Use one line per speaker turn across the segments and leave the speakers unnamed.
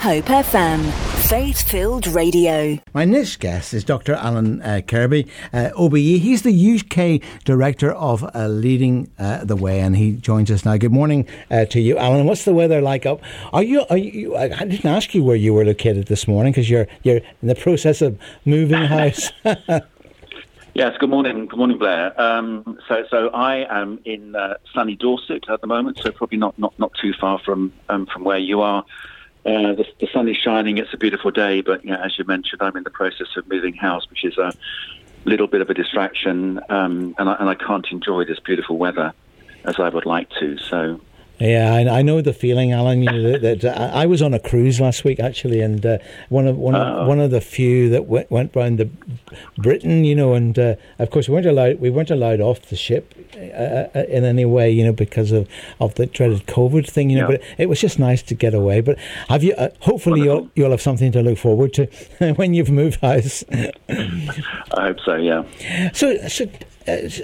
Hope FM, faith filled radio.
My next guest is Dr. Alan uh, Kirby, uh, OBE. He's the UK Director of uh, Leading uh, the Way, and he joins us now. Good morning uh, to you, Alan. What's the weather like up? Are you? Are you? I didn't ask you where you were located this morning because you're you're in the process of moving house.
Yes, good morning. Good morning, Blair. Um, so, so I am in uh, sunny Dorset at the moment, so probably not, not, not too far from um, from where you are. Uh, the, the, sun is shining. It's a beautiful day, but you know, as you mentioned, I'm in the process of moving house, which is a little bit of a distraction, um, and, I, and I can't enjoy this beautiful weather as I would like to. So
yeah, I, I, know the feeling, Alan. You know, that, that, I was on a cruise last week actually, and uh, one of one of, uh. one of the few that went went round the Britain. You know, and uh, of course we weren't allowed we weren't allowed off the ship uh, uh, in any way. You know, because of, of the dreaded COVID thing. You know, yeah. but it was just nice to get away. But have you? Uh, hopefully, you'll you'll have something to look forward to when you've moved house.
I hope so. Yeah.
So, so uh,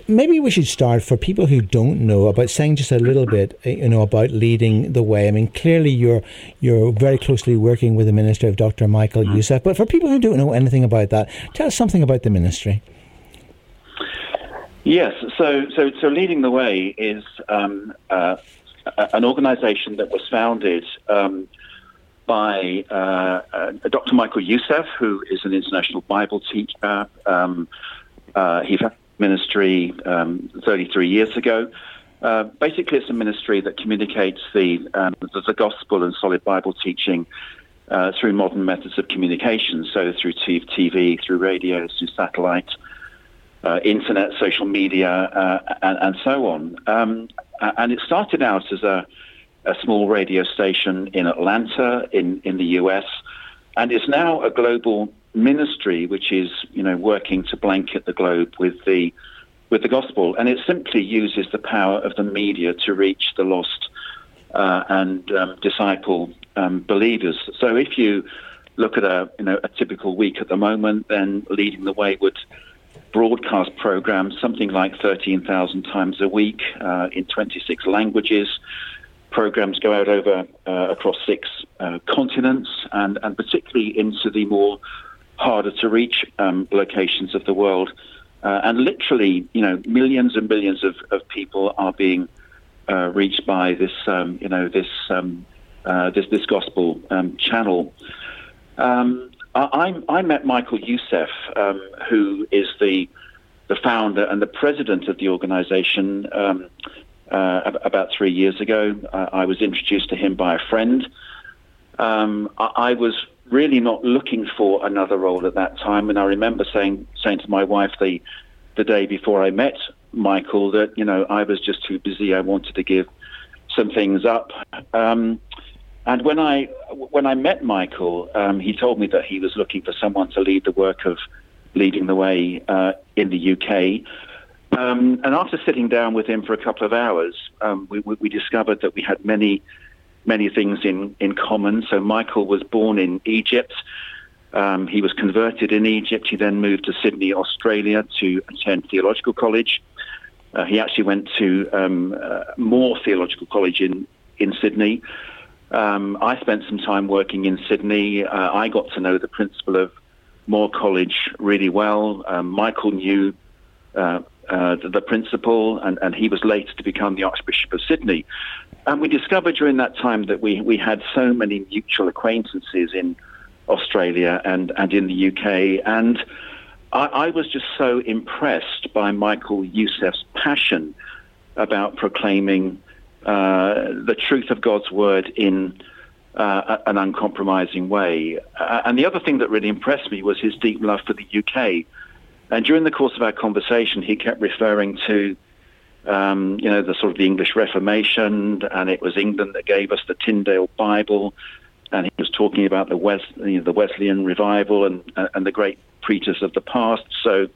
maybe we should start for people who don't know about saying just a little bit, uh, you know, about leading the way. I mean, clearly you're you're very closely working with the ministry of Dr. Michael mm. Youssef, but for people who don't know anything about that, tell us something about the ministry.
Yes, so so so leading the way is um, uh, an organisation that was founded. Um, by uh, uh, Dr. Michael Youssef, who is an international Bible teacher. Um, uh, he ministry um, 33 years ago. Uh, basically, it's a ministry that communicates the, um, the, the, gospel and solid Bible teaching uh, through modern methods of communication, so through TV, through radio, through satellite, uh, internet, social media, uh, and, and, so on. Um, and it started out as a, a small radio station in Atlanta, in, in the US, and is now a global ministry which is, you know, working to blanket the globe with the with the gospel, and it simply uses the power of the media to reach the lost uh, and um, disciple um, believers. So, if you look at a you know a typical week at the moment, then leading the way would broadcast programs something like 13,000 times a week uh, in 26 languages. Programs go out over uh, across six uh, continents and, and particularly into the more harder to reach um, locations of the world. Uh, and literally, you know, millions and millions of, of people are being uh, reached by this, um, you know, this um, uh, this this gospel um, channel. Um, I, I, met Michael Youssef, um, who is the the founder and the president of the organization. Uh, about three years ago, I was introduced to him by a friend. I, I was really not looking for another role at that time. And I remember saying saying to my wife the the day before I met Michael that you know I was just too busy. I wanted to give some things up. Um, and when I when I met Michael, um, he told me that he was looking for someone to lead the work of leading the way uh, in the UK. Um, and after sitting down with him for a couple of hours, um, we, we, discovered that we had many many things in, in common. So Michael was born in Egypt. Um, he was converted in Egypt. He then moved to Sydney, Australia to attend theological college. Uh, he actually went to um, uh, Moore Theological College in, in Sydney. Um, I spent some time working in Sydney. Uh, I got to know the principal of Moore College really well. Um, Michael knew uh, uh, the, the, principal, and, and he was later to become the Archbishop of Sydney. And we discovered during that time that we, we had so many mutual acquaintances in Australia and, and in the UK. And I, I was just so impressed by Michael Youssef's passion about proclaiming uh, the truth of God's word in uh, an uncompromising way. Uh, and the other thing that really impressed me was his deep love for the UK. And during the course of our conversation, he kept referring to um, you know, the sort of the English Reformation, and it was England that gave us the Tyndale Bible, and he was talking about the Wes, you know, the Wesleyan revival and and the great preachers of the past. So,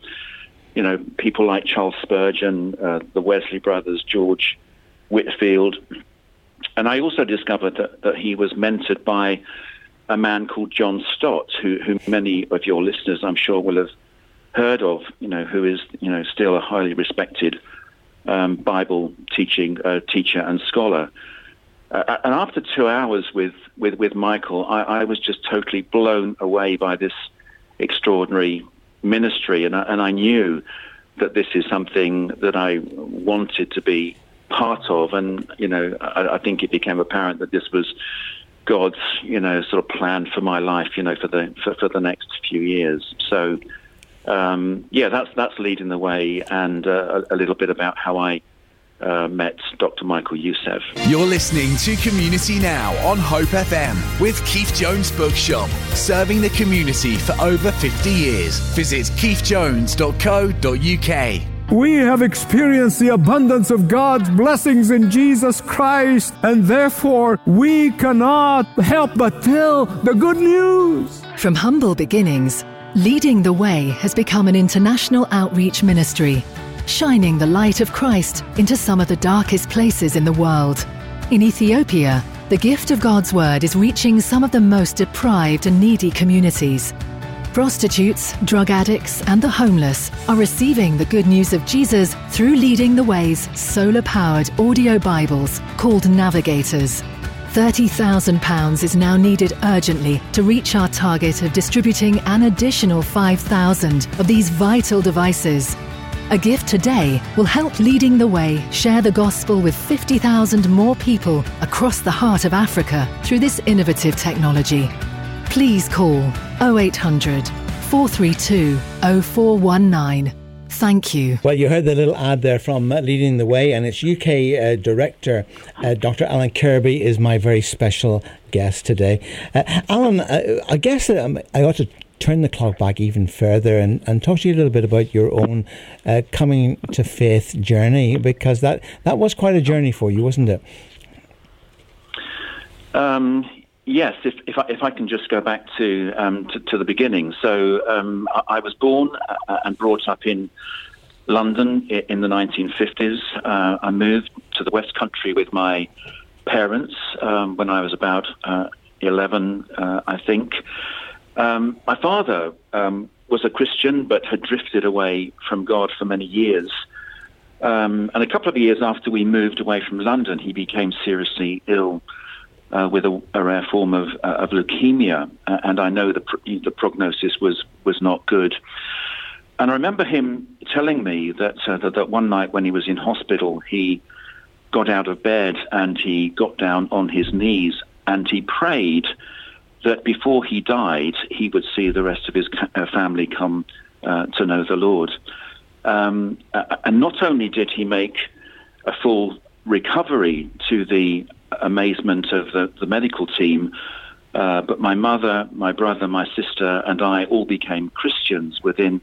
you know, people like Charles Spurgeon, uh, the Wesley brothers, George Whitefield, and I also discovered that that he was mentored by a man called John Stott, who, who many of your listeners, I'm sure, will have heard of. You know, who is you know still a highly respected um, Bible teaching uh, teacher and scholar. Uh, and after two hours with, with, with Michael, I, I was just totally blown away by this extraordinary ministry. And I, and I knew that this is something that I wanted to be part of. And, you know, I, I think it became apparent that this was God's, you know, sort of plan for my life, you know, for the, for, for the next few years. So, um, yeah, that's, that's leading the way and uh, a, a little bit about how I uh, met Dr. Michael Youssef.
You're listening to Community Now on Hope FM with Keith Jones Bookshop, serving the community for over 50 years. Visit keithjones.co.uk.
We have experienced the abundance of God's blessings in Jesus Christ, and therefore we cannot help but tell the good news.
From humble beginnings, Leading the Way has become an international outreach ministry shining the light of Christ into some of the darkest places in the world. In Ethiopia, the gift of God's Word is reaching some of the most deprived and needy communities. Prostitutes, drug addicts, and the homeless are receiving the good news of Jesus through Leading the Way's solar powered audio Bibles called Navigators. £30,000 is now needed urgently to reach our target of distributing an additional 5,000 of these vital devices a gift today will help Leading the Way share the gospel with 50,000 more people across the heart of Africa through this innovative technology. Please call 0800 432 0419. Thank you.
Well, you heard the little ad there from Leading the Way, and its UK uh, director, uh, Dr. Alan Kirby, is my very special guest today. Uh, Alan, uh, I guess um, I ought to turn the clock back even further and, and talk to you a little bit about your own uh, coming to faith journey because that, that was quite a journey for you, wasn't it?
Um, yes, if, if I, if, I, can just go back to um, to, to, the beginning. So um, I, I, was born uh, and brought up in London in the 1950s. Uh, I moved to the West Country with my parents um, when I was about uh, 11, uh, I think. Um, my father um, was a Christian but had drifted away from God for many years. Um, and a couple of years after we moved away from London, he became seriously ill uh, with a, a, rare form of, uh, of leukemia. Uh, and I know the, the prognosis was, was not good. And I remember him telling me that, uh, that, that one night when he was in hospital, he got out of bed and he got down on his knees and he prayed that before he died, he would see the rest of his uh, family come uh, to know the Lord. Um, and not only did he make a full recovery to the amazement of the, the medical team, uh, but my mother, my brother, my sister, and I all became Christians within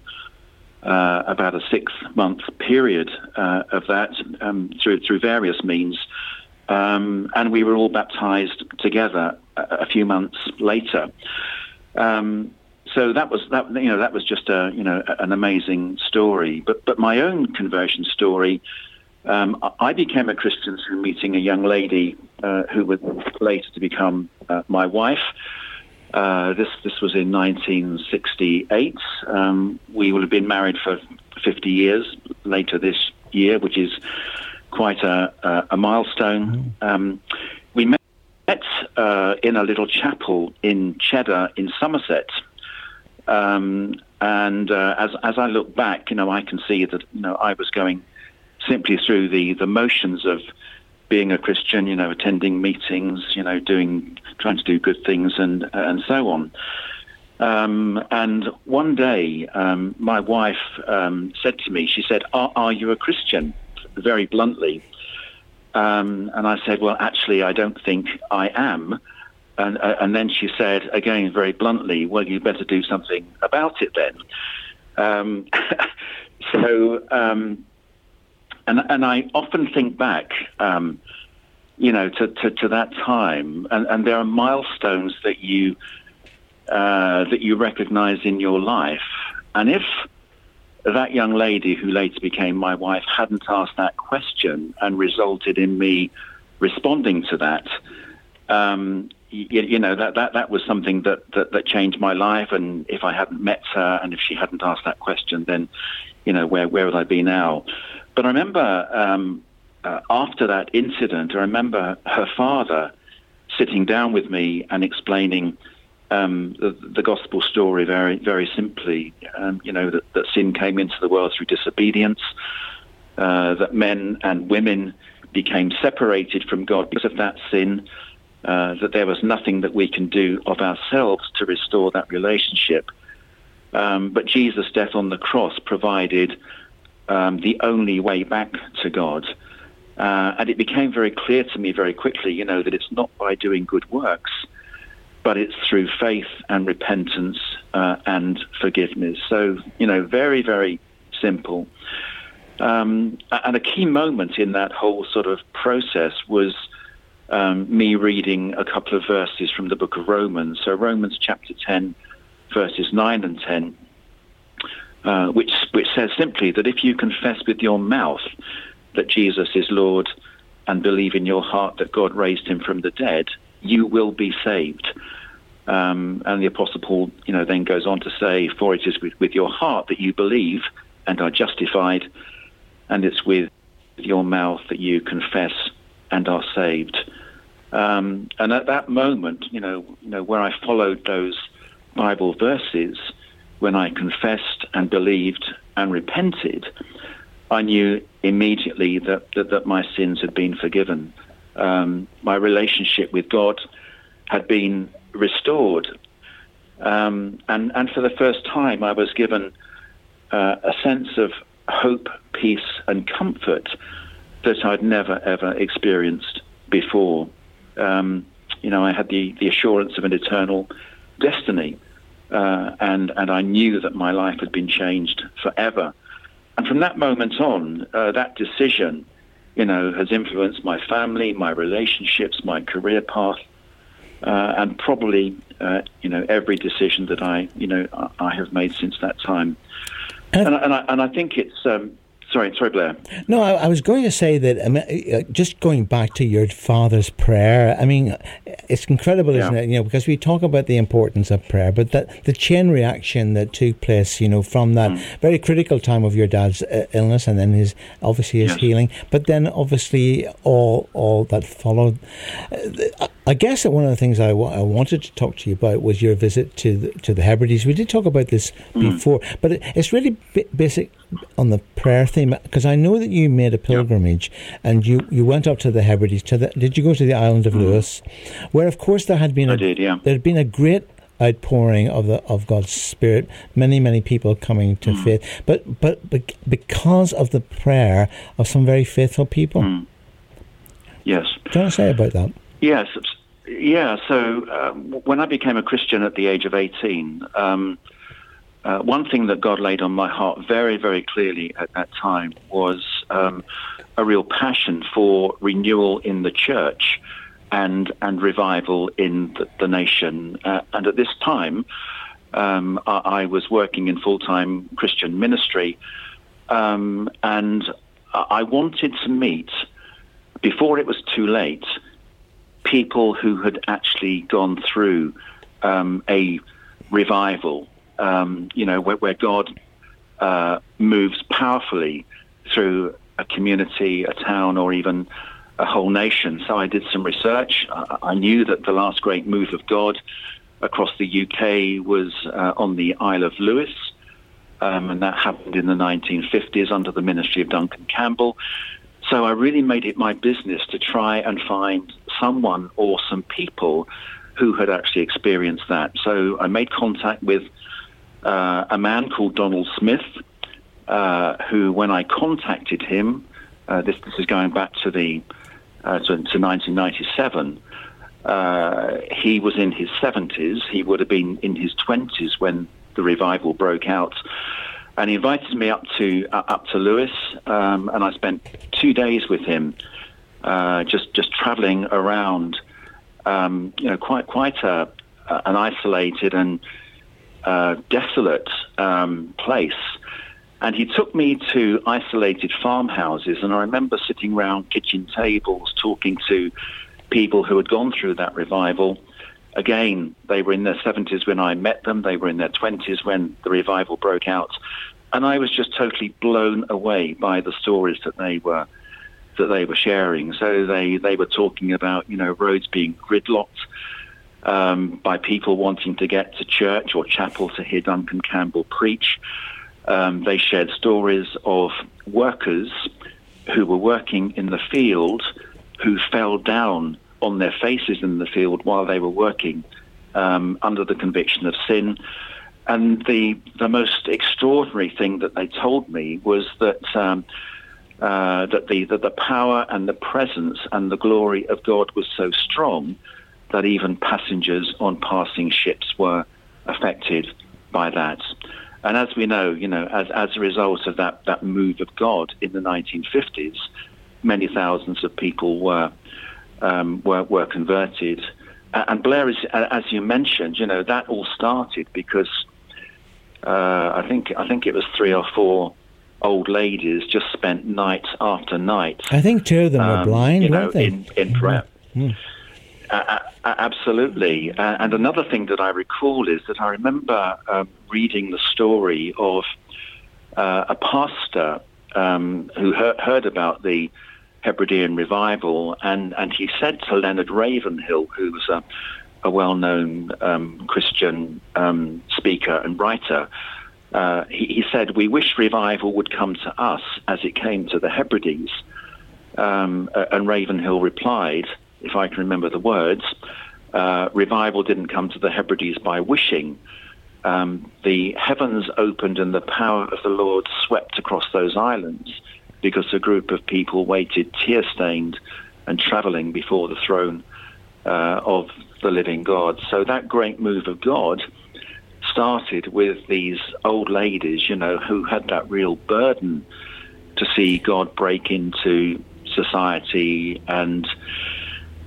uh, about a six-month period uh, of that um, through through various means. Um, and we were all baptized together a, a few months later. Um, so that was that you know that was just a you know an amazing story. But but my own conversion story, um, I became a Christian through meeting a young lady uh, who would later to become uh, my wife. Uh, this this was in 1968. Um, we will have been married for 50 years later this year, which is quite a, a, a milestone. Mm-hmm. Um, we met uh, in a little chapel in Cheddar in Somerset. Um, and uh, as as I look back, you know, I can see that you know I was going simply through the the motions of being a Christian, you know, attending meetings, you know, doing trying to do good things and and so on. Um, and one day, um, my wife um, said to me, she said, are, are you a Christian? very bluntly. Um, and I said, well, actually, I don't think I am. And, uh, and then she said, again, very bluntly, well, you better do something about it then. Um, so, um, and, and I often think back, um, you know, to, to, to, that time, and, and there are milestones that you uh, that you recognize in your life. And if that young lady who later became my wife hadn't asked that question and resulted in me responding to that, um, you, you, know that, that that was something that, that, that changed my life. And if I hadn't met her and if she hadn't asked that question, then you know where where would I be now? But I remember um, uh, after that incident, I remember her father sitting down with me and explaining um, the, the, gospel story very, very simply. Um, you know that, that, sin came into the world through disobedience, uh, that men and women became separated from God because of that sin. Uh, that there was nothing that we can do of ourselves to restore that relationship. Um, but Jesus' death on the cross provided um, the only way back to God. Uh, and it became very clear to me very quickly, you know, that it's not by doing good works, but it's through faith and repentance uh, and forgiveness. So, you know, very, very simple. Um, and a key moment in that whole sort of process was um, me reading a couple of verses from the book of Romans. So, Romans chapter 10, verses 9 and 10, uh, which, which says simply that if you confess with your mouth that Jesus is Lord and believe in your heart that God raised him from the dead, you will be saved. Um, and the Apostle Paul, you know, then goes on to say, "For it is with, with your heart that you believe and are justified, and it's with your mouth that you confess and are saved." Um, and at that moment, you know, you know, where I followed those Bible verses, when I confessed and believed and repented, I knew immediately that, that, that my sins had been forgiven. Um, my relationship with God had been restored. Um, and, and for the first time, I was given uh, a sense of hope, peace, and comfort that I'd never, ever experienced before. Um, you know, I had the, the assurance of an eternal destiny, uh, and, and I knew that my life had been changed forever. And from that moment on, uh, that decision, you know, has influenced my family, my relationships, my career path, uh, and probably, uh, you know, every decision that I, you know, I, I have made since that time. And, and, I, and, I, and I think it's um, Sorry, sorry, Blair.
No, I, I was going to say that I mean, uh, just going back to your father's prayer. I mean, it's incredible, isn't it? You know, because we talk about the importance of prayer, but that the chain reaction that took place, you know, from that mm. very critical time of your dad's uh, illness, and then his obviously his yes. healing, but then obviously all all that followed. Uh, I guess that one of the things I, w- I wanted to talk to you about was your visit to the, to the Hebrides. We did talk about this mm. before, but it, it's really b- basic on the prayer theme because I know that you made a pilgrimage yep. and you, you went up to the Hebrides. To the, did you go to the island of mm. Lewis, where of course there had been
I a, did, yeah.
there had been a great outpouring of the of God's Spirit, many many people coming to mm. faith, but, but but because of the prayer of some very faithful people.
Mm. Yes.
Do you say about that?
Yes, yeah, so uh, when I became a Christian at the age of 18, um, uh, one thing that God laid on my heart very, very clearly at that time was um, a real passion for renewal in the church and and revival in the, the nation. Uh, and at this time, um, I, I, was working in full time Christian ministry, um, and I wanted to meet before it was too late people who had actually gone through um, a revival, um, you know, where, where God uh, moves powerfully through a community, a town, or even a whole nation. So I did some research. I, I knew that the last great move of God across the UK was uh, on the Isle of Lewis. Um, and that happened in the 1950s under the ministry of Duncan Campbell. So I really made it my business to try and find someone or some people who had actually experienced that. So I made contact with uh, a man called Donald Smith, uh, who, when I contacted him, uh, this, this is going back to the uh, to, to 1997. Uh, he was in his 70s. He would have been in his 20s when the revival broke out and he invited me up to uh, up to Lewis, um, and I spent two days with him, just just travelling around, um, you know, quite quite a, an isolated and desolate um, place. And he took me to isolated farmhouses, and I remember sitting around kitchen tables talking to people who had gone through that revival. Again, they were in their 70s when I met them. They were in their 20s when the revival broke out. And I was just totally blown away by the stories that they were that they were sharing. So they, they were talking about, you know, roads being gridlocked um, by people wanting to get to church or chapel to hear Duncan Campbell preach. Um, they shared stories of workers who were working in the field who fell down on their faces in the field while they were working um, under the conviction of sin. And the the most extraordinary thing that they told me was that um, uh, that the that the power and the presence and the glory of God was so strong that even passengers on passing ships were affected by that. And as we know, you know, as as a result of that that move of God in the 1950s, many thousands of people were um, were, were converted. And Blair, is, as you mentioned, you know, that all started because uh, I think I think it was three or four old ladies just spent night after night.
I think two of them um, were blind,
you know,
weren't they?
In, in prep. Mm. Uh, absolutely. Uh, and another thing that I recall is that I remember um, reading the story of uh, a pastor um, who heard, heard, about the Hebridean revival, and, and he said to Leonard Ravenhill, who was a, a well-known um, Christian um, speaker and writer, uh, he, he, said, "We wish revival would come to us as it came to the Hebrides." Um, and Ravenhill replied, if I can remember the words, uh, revival didn't come to the Hebrides by wishing. Um, the heavens opened and the power of the Lord swept across those islands because a group of people waited tear stained and traveling before the throne uh, of the living God. So that great move of God started with these old ladies, you know, who had that real burden to see God break into society and,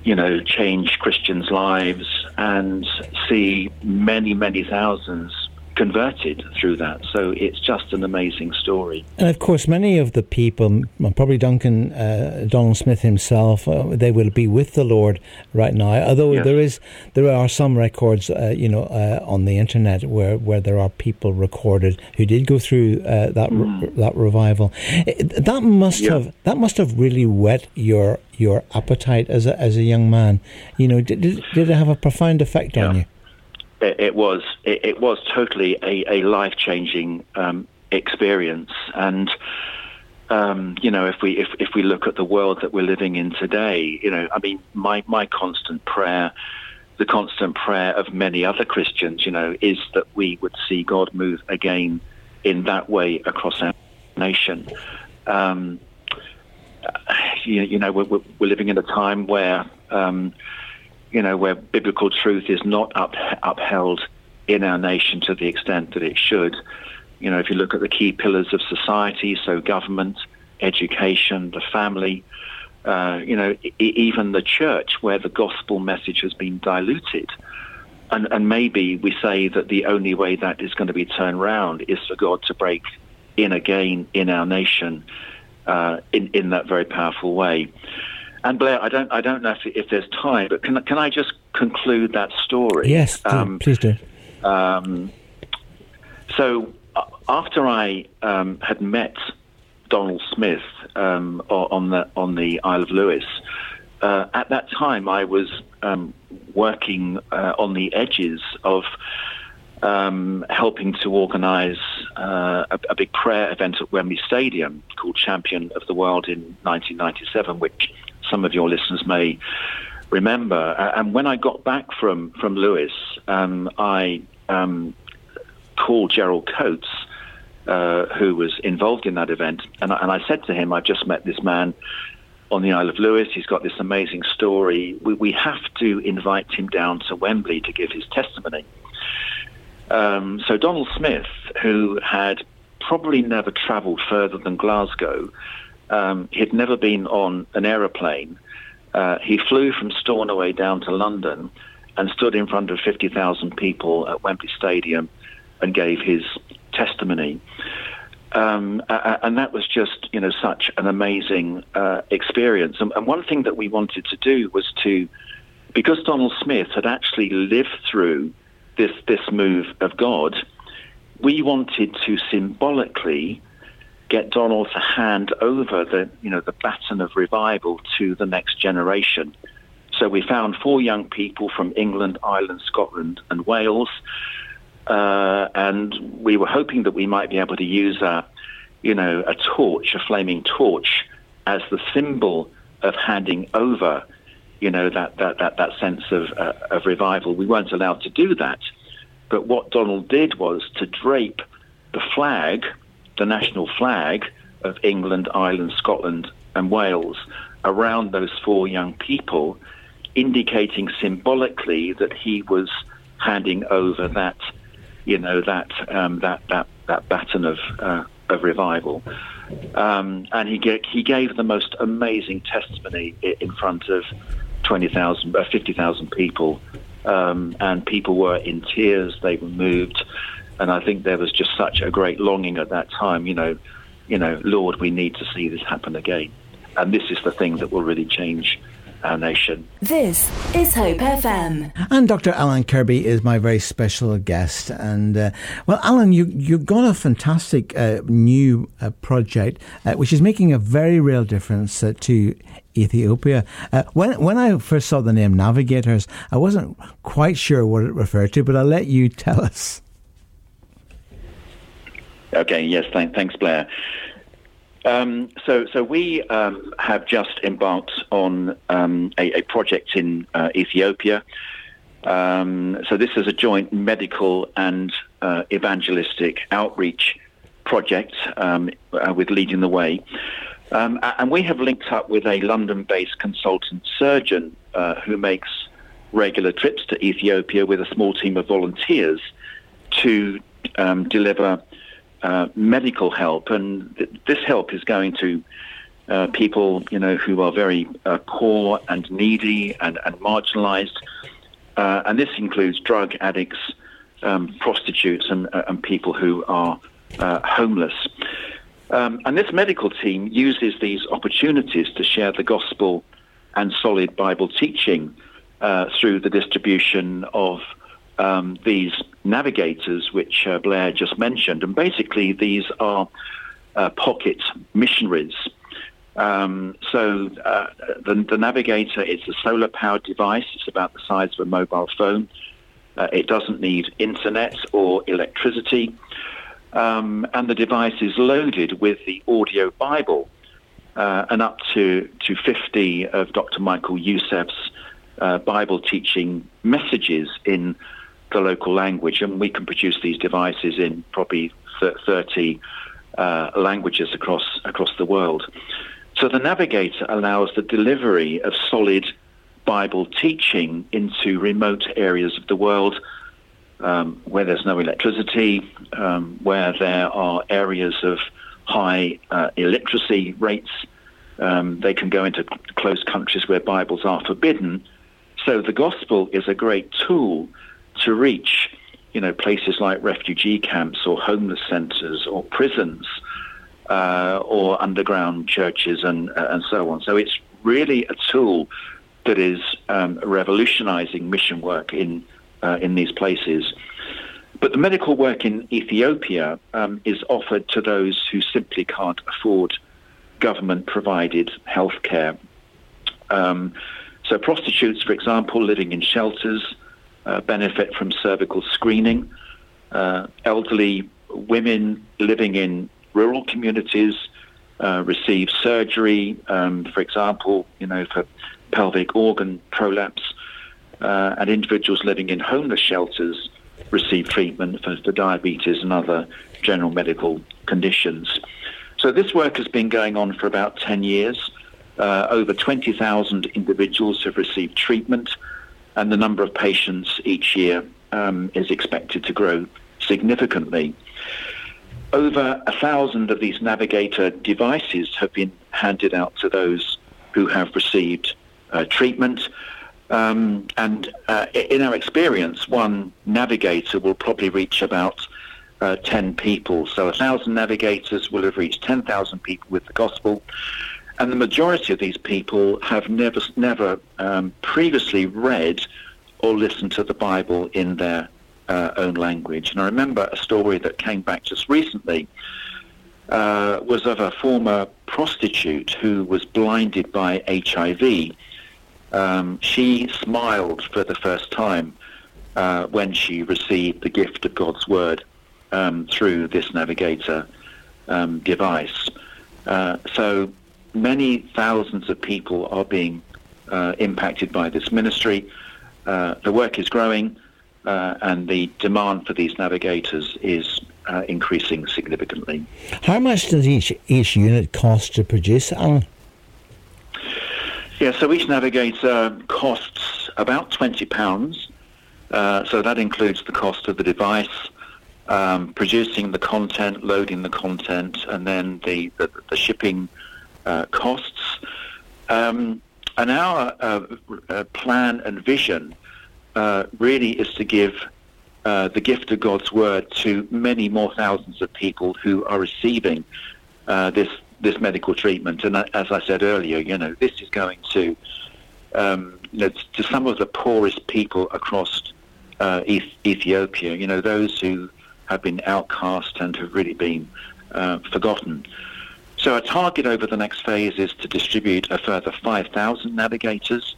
you know, change Christians' lives and see many, many thousands converted through that. So it's just an amazing story.
And of course, many of the people, probably Duncan uh, Donald Smith himself, uh, they will be with the Lord right now. Although yes. there is, there are some records, uh, you know, uh, on the internet where, where there are people recorded who did go through uh, that mm. re- that revival. That must yeah. have that must have really whet your your appetite as a as a young man. You know, did did, did it have a profound effect yeah. on you?
It, was it, it, was totally a, a life changing um, experience, and um, you know, if we if, if we look at the world that we're living in today, you know, I mean, my my constant prayer, the constant prayer of many other Christians, you know, is that we would see God move again in that way across our nation. Um, you, you, know, we're, we're, living in a time where um, you know, where biblical truth is not up, upheld in our nation to the extent that it should. You know, if you look at the key pillars of society, so government, education, the family, uh, you know, even the church, where the gospel message has been diluted. And, and maybe we say that the only way that is going to be turned around is for God to break in again in our nation uh, in, in that very powerful way. And Blair, I don't, I don't know if, if there's time, but can, can I just conclude that story?
Yes, um, please do. Um,
so uh, after I um, had met Donald Smith um, on the on the Isle of Lewis, uh, at that time I was um, working uh, on the edges of um, helping to organise uh, a, a, big prayer event at Wembley Stadium called Champion of the World in 1997, which some of your listeners may remember. and when I got back from from Lewis, um, I um, called Gerald Coates, uh, who was involved in that event, and I, and I said to him, "I've just met this man." On the Isle of Lewis, he's got this amazing story. We, we have to invite him down to Wembley to give his testimony. Um, so Donald Smith, who had probably never travelled further than Glasgow, um, he'd never been on an aeroplane. Uh, he flew from Stornoway down to London and stood in front of 50,000 people at Wembley Stadium and gave his testimony. Um, and that was just, you know, such an amazing uh, experience. And, and, one thing that we wanted to do was to, because Donald Smith had actually lived through this this move of God, we wanted to symbolically get Donald to hand over the, you know, the baton of revival to the next generation. So we found four young people from England, Ireland, Scotland, and Wales, uh, and we were hoping that we might be able to use a, you know, a torch, a flaming torch, as the symbol of handing over, you know, that that that, that sense of uh, of revival. We weren't allowed to do that, but what Donald did was to drape the flag, the national flag of England, Ireland, Scotland, and Wales around those four young people, indicating symbolically that he was handing over that, you know, that um, that that that baton of uh, of revival. Um, and he he gave the most amazing testimony in front of 20,000, uh, 50,000 people. Um, and people were in tears, they were moved. And I think there was just such a great longing at that time, you know, you know, Lord, we need to see this happen again. And this is the thing that will really change our nation.
This is Hope FM.
And Dr. Alan Kirby is my very special guest. And uh, well, Alan, you you've got a fantastic uh, new uh, project uh, which is making a very real difference uh, to Ethiopia. Uh, when when I first saw the name Navigators, I wasn't quite sure what it referred to, but I'll let you tell us.
Okay. Yes. Th- thanks, Blair. Um, so, so we um, have just embarked on um, a, a, project in uh, Ethiopia. Um, so, this is a joint medical and uh, evangelistic outreach project um, uh, with Leading the Way. Um, and we have linked up with a London-based consultant surgeon uh, who makes regular trips to Ethiopia with a small team of volunteers to deliver uh, medical help, and th- this help is going to uh, people, you know, who are very uh, poor and needy and, and marginalised, uh, and this includes drug addicts, um, prostitutes, and, uh, and, people who are homeless. Um, and this medical team uses these opportunities to share the gospel and solid Bible teaching through the distribution of um, these navigators, which uh, Blair just mentioned. And basically, these are uh, pocket missionaries. Um, so uh, the, the, navigator is a solar powered device. It's about the size of a mobile phone. Uh, it doesn't need internet or electricity. Um, and the device is loaded with the audio Bible uh, and up to, to 50 of Dr. Michael Youssef's uh, Bible teaching messages in the local language, and we can produce these devices in probably 30 uh, languages across across the world. So the Navigator allows the delivery of solid Bible teaching into remote areas of the world um, where there's no electricity, um, where there are areas of high uh, illiteracy rates. Um, they can go into closed countries where Bibles are forbidden. So the gospel is a great tool to reach, you know, places like refugee camps or homeless centres or prisons uh, or underground churches and uh, and so on. So it's really a tool that is um, revolutionising mission work in uh, in these places. But the medical work in Ethiopia um, is offered to those who simply can't afford government provided health care. Um, so, prostitutes, for example, living in shelters, benefit from cervical screening. Uh, elderly women living in rural communities uh, receive surgery, um, for example, you know, for pelvic organ prolapse, uh, and individuals living in homeless shelters receive treatment for, for diabetes and other general medical conditions. So this work has been going on for about 10 years. Uh, over 20,000 individuals have received treatment and the number of patients each year um, is expected to grow significantly. Over a thousand of these navigator devices have been handed out to those who have received uh, treatment. Um, and uh, in our experience, one navigator will probably reach about uh, 10 people. So a thousand navigators will have reached 10,000 people with the gospel. And the majority of these people have never, never um, previously read or listened to the Bible in their uh, own language. And I remember a story that came back just recently. uh, was of a former prostitute who was blinded by HIV. Um, she smiled for the first time uh, when she received the gift of God's word um, through this navigator um, device. Uh, so many thousands of people are being uh, impacted by this ministry. Uh, the work is growing, uh, and the demand for these navigators is uh, increasing significantly.
How much does each each unit cost to produce, Alan?
Yeah, so each navigator costs about twenty pounds. Uh, so that includes the cost of the device, um, producing the content, loading the content, and then the the, the shipping uh, costs. Um, and our uh, uh plan and vision uh, really is to give uh, the gift of God's word to many more thousands of people who are receiving this this medical treatment. And as I said earlier, you know, this is going to um, you know, to some of the poorest people across uh, Ethiopia. You know, those who have been outcast and have really been uh, forgotten. So our target over the next phase is to distribute a further 5,000 navigators.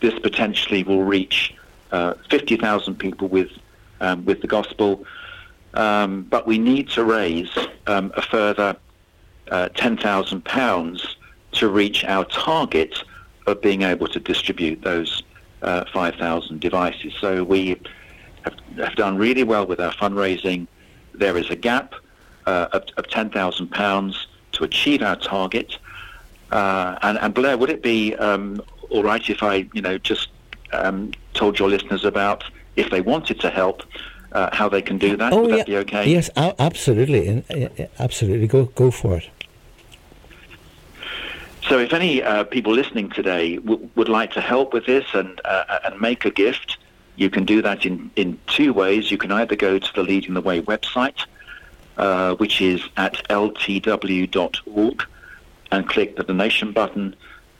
This potentially will reach uh, 50,000 people with um, with the gospel, um, but we need to raise um, a further uh, 10,000 pounds to reach our target of being able to distribute those uh, 5,000 devices. So we have, have, done really well with our fundraising. There is a gap uh, of, of 10,000 pounds to achieve our target. Uh, and, and, Blair, would it be um, all right if I, you know, just um, told your listeners about if they wanted to help, uh, how they can do that.
Oh,
Would
yeah.
that be okay?
Yes, absolutely. Absolutely. Go, go for it.
So, if any uh, people listening today w- would like to help with this and uh, and make a gift, you can do that in, in two ways. You can either go to the Leading the Way website, uh, which is at ltw.org, and click the donation button,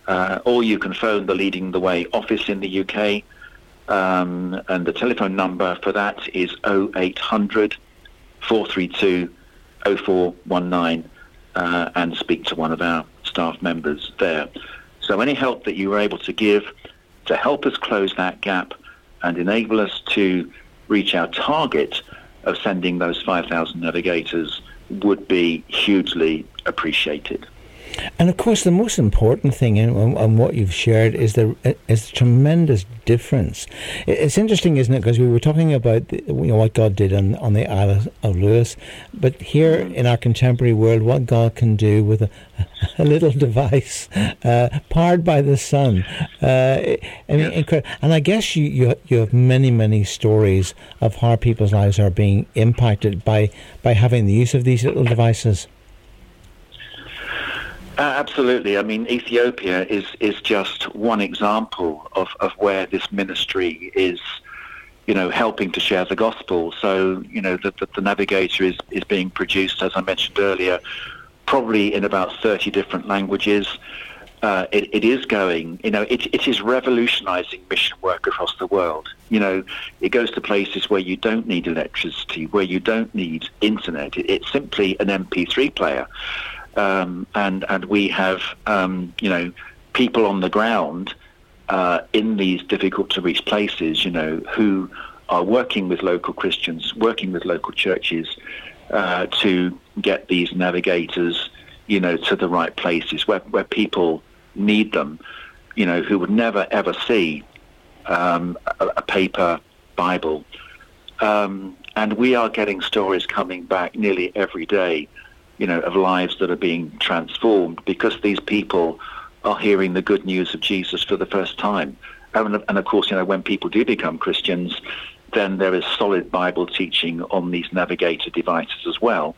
uh, or you can phone the Leading the Way office in the UK um, and the telephone number for that is 0800 432 0419 uh, and speak to one of our staff members there. So any help that you were able to give to help us close that gap and enable us to reach our target of sending those 5,000 navigators would be hugely appreciated.
And of course, the most important thing in, what you've shared is the is the tremendous difference. It's interesting, isn't it? Because we were talking about the, you know, what God did on on the Isle of Lewis, but here in our contemporary world, what God can do with a, a little device uh, powered by the sun. Uh, I mean, incredible. And I guess you, you you have many many stories of how people's lives are being impacted by by having the use of these little devices.
Uh, absolutely. I mean, Ethiopia is, is just one example of, of where this ministry is, you know, helping to share the gospel. So, you know, the, the, the Navigator is, is being produced, as I mentioned earlier, probably in about 30 different languages. Uh, it, it is going, you know, it, it is revolutionizing mission work across the world. You know, it goes to places where you don't need electricity, where you don't need internet. It, it's simply an MP3 player um, and and we have um, you know people on the ground uh, in these difficult to reach places, you know, who are working with local Christians, working with local churches uh, to get these navigators, you know, to the right places where where people need them, you know, who would never ever see um, a, a, paper Bible. Um, and we are getting stories coming back nearly every day you know, of lives that are being transformed because these people are hearing the good news of Jesus for the first time. And, and of course, you know, when people do become Christians, then there is solid Bible teaching on these navigator devices as well,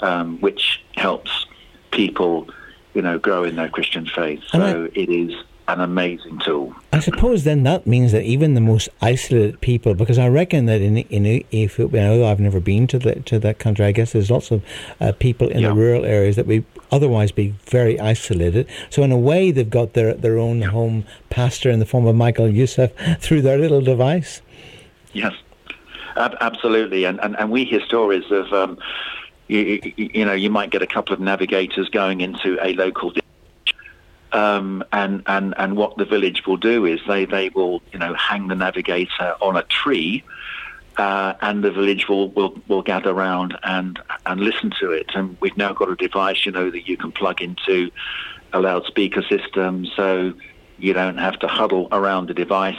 um, which helps people, you know, grow in their Christian faith. So I, it is an amazing tool.
I suppose then that means that even the most isolated people, because I reckon that in in Ethiopia, although I've never been to the to that country, I guess there's lots of uh, people in yeah. the rural areas that we otherwise be very isolated. So in a way, they've got their their own yeah. home pastor in the form of Michael Youssef through their little device.
Yes, absolutely, and and, and we hear stories of. Um, you, you, know, you might get a couple of navigators going into a local um, and, and, and what the village will do is they, they will, you know, hang the navigator on a tree uh, and the village will, will, will gather around and, and listen to it. And we've now got a device, you know, that you can plug into a loudspeaker system so you don't have to huddle around the device.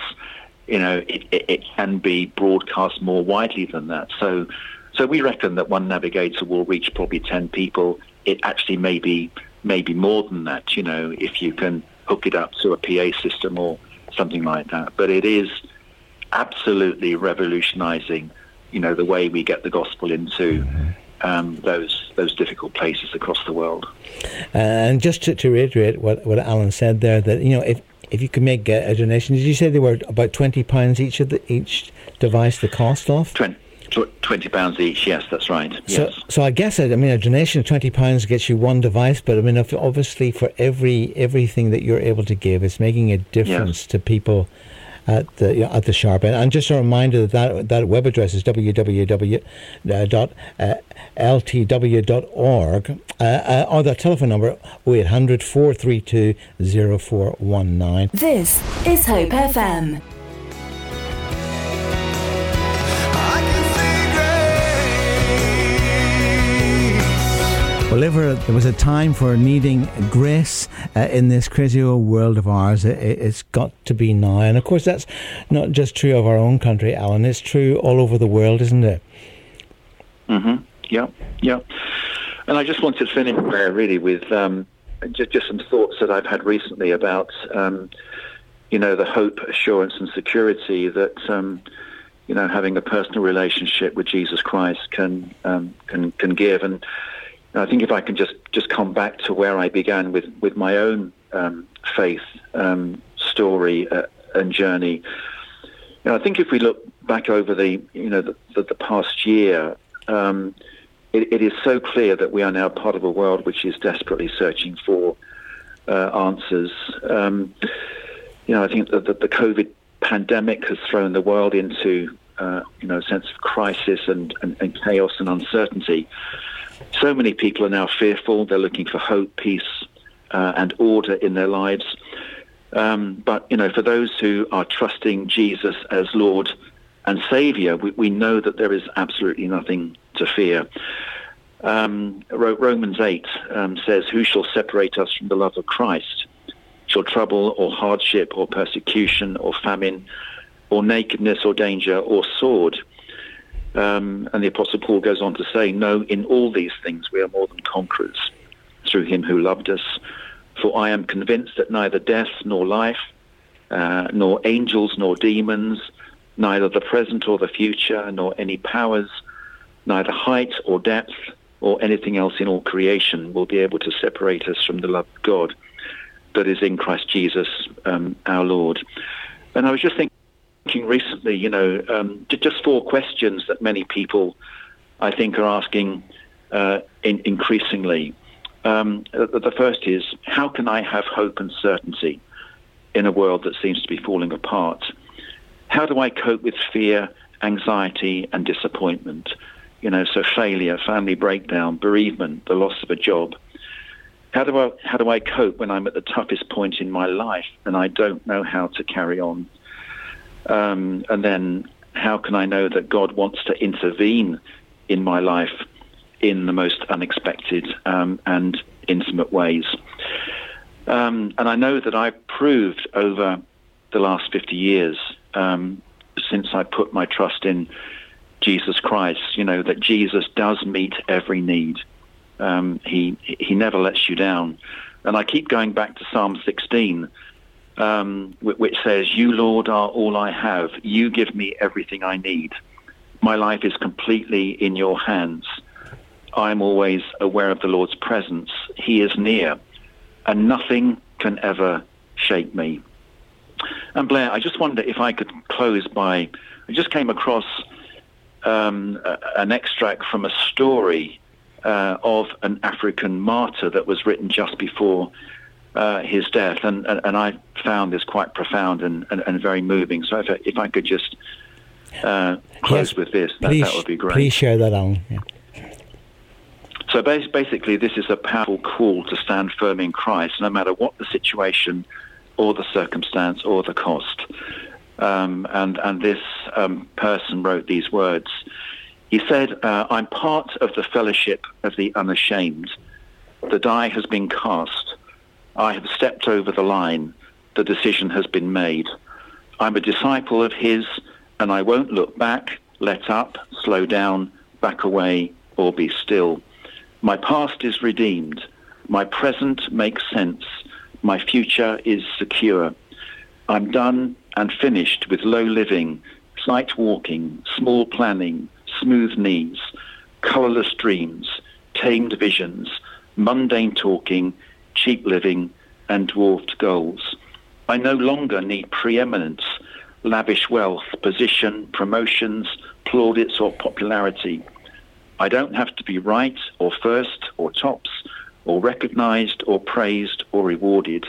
You know, it, it, it can be broadcast more widely than that. So, so we reckon that one navigator will reach probably 10 people. It actually may be maybe more than that, you know, if you can hook it up to a PA system or something like that. But it is absolutely revolutionizing, you know, the way we get the gospel into um, those those difficult places across the world.
Uh, and just to, to, reiterate what, what Alan said there, that you know, if if you could make a, a donation, did you say they were about twenty pounds each of the each device the cost of?
20, Twenty pounds each. Yes, that's right.
So, yes. so I guess I mean a donation of twenty pounds gets you one device, but I mean obviously for every everything that you're able to give, it's making a difference yes. to people at the you know, at the sharp end. And just a reminder that that, that web address is www.ltw.org uh, uh, or the telephone number 0800 432 0419.
This is Hope FM.
Well, ever there was a time for needing grace uh, in this crazy old world of ours. It, has got to be now, and of course, that's not just true of our own country, Alan. It's true all over the world, isn't it?
Mm-hmm. Yeah, yeah. And I just wanted to finish there, really, with um, just, just, some thoughts that I've had recently about, um, you know, the hope, assurance, and security that. Um, you know, having a personal relationship with Jesus Christ can um, can can give, and I think if I can just, just come back to where I began with, with my own um, faith um, story uh, and journey, you know, I think if we look back over the you know the, the, the past year, um, it, it is so clear that we are now part of a world which is desperately searching for uh, answers. Um, you know, I think that the, the, COVID pandemic has thrown the world into uh, you know a sense of crisis and, and, and chaos and uncertainty. So many people are now fearful. They're looking for hope, peace, uh, and order in their lives. Um, but, you know, for those who are trusting Jesus as Lord and Savior, we, we know that there is absolutely nothing to fear. Um, Romans 8 um, says, Who shall separate us from the love of Christ? Shall trouble or hardship or persecution or famine or nakedness or danger or sword? Um, and the Apostle Paul goes on to say, No, in all these things we are more than conquerors through him who loved us. For I am convinced that neither death nor life, uh, nor angels nor demons, neither the present or the future, nor any powers, neither height or depth, or anything else in all creation will be able to separate us from the love of God that is in Christ Jesus um, our Lord. And I was just thinking, recently, you know, um, just four questions that many people, I think, are asking uh, in, increasingly. Um, the first is, how can I have hope and certainty in a world that seems to be falling apart? How do I cope with fear, anxiety, and disappointment? You know, so failure, family breakdown, bereavement, the loss of a job. How do I how do I cope when I'm at the toughest point in my life and I don't know how to carry on? Um, and then how can I know that God wants to intervene in my life in the most unexpected um, and intimate ways? Um, and I know that I've proved over the last 50 years, um, since I put my trust in Jesus Christ, you know, that Jesus does meet every need. Um, he, he never lets you down. And I keep going back to Psalm 16 um, which says, You, Lord, are all I have. You give me everything I need. My life is completely in your hands. I'm always aware of the Lord's presence. He is near, and nothing can ever shake me. And Blair, I just wonder if I could close by, I just came across um, a, an extract from a story uh, of an African martyr that was written just before uh, his death, and, and, and I found this quite profound and, and, and very moving. So if, I, if I could just uh, close yes, with this, that,
please,
that would be great.
Please share that on. Yeah.
So basically, this is a powerful call to stand firm in Christ, no matter what the situation or the circumstance or the cost. Um, and, and this um, person wrote these words. He said, uh, I'm part of the fellowship of the unashamed. The die has been cast. I have stepped over the line. The decision has been made. I'm a disciple of his, and I won't look back, let up, slow down, back away, or be still. My past is redeemed. My present makes sense. My future is secure. I'm done and finished with low living, sight walking, small planning, smooth knees, colourless dreams, tamed visions, mundane talking, cheap living, and dwarfed goals. I no longer need preeminence, lavish wealth, position, promotions, plaudits, or popularity. I don't have to be right or first or tops or recognized or praised or rewarded.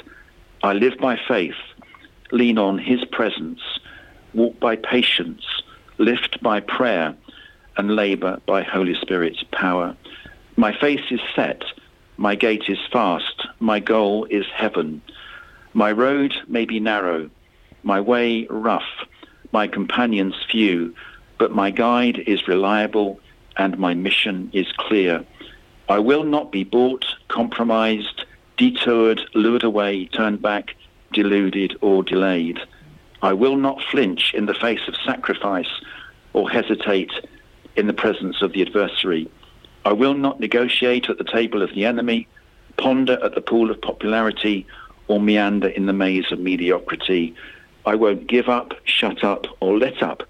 I live by faith, lean on his presence, walk by patience, lift by prayer, and labor by Holy Spirit's power. My face is set, my gait is fast, my goal is heaven. My road may be narrow, my way rough, my companions few, but my guide is reliable and my mission is clear. I will not be bought, compromised, detoured, lured away, turned back, deluded, or delayed. I will not flinch in the face of sacrifice or hesitate in the presence of the adversary. I will not negotiate at the table of the enemy, ponder at the pool of popularity, or meander in the maze of mediocrity. I won't give up, shut up, or let up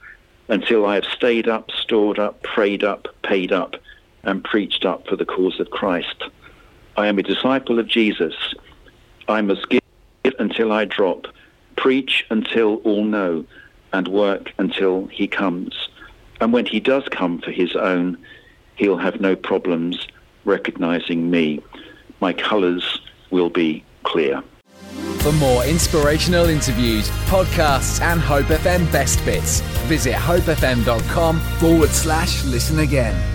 until I have stayed up, stored up, prayed up, paid up, and preached up for the cause of Christ. I am a disciple of Jesus. I must give until I drop, preach until all know, and work until he comes. And when he does come for his own, he'll have no problems recognizing me. My colors will be clear.
For more inspirational interviews, podcasts, and Hope FM best bits, visit hopefm.com forward slash listen again.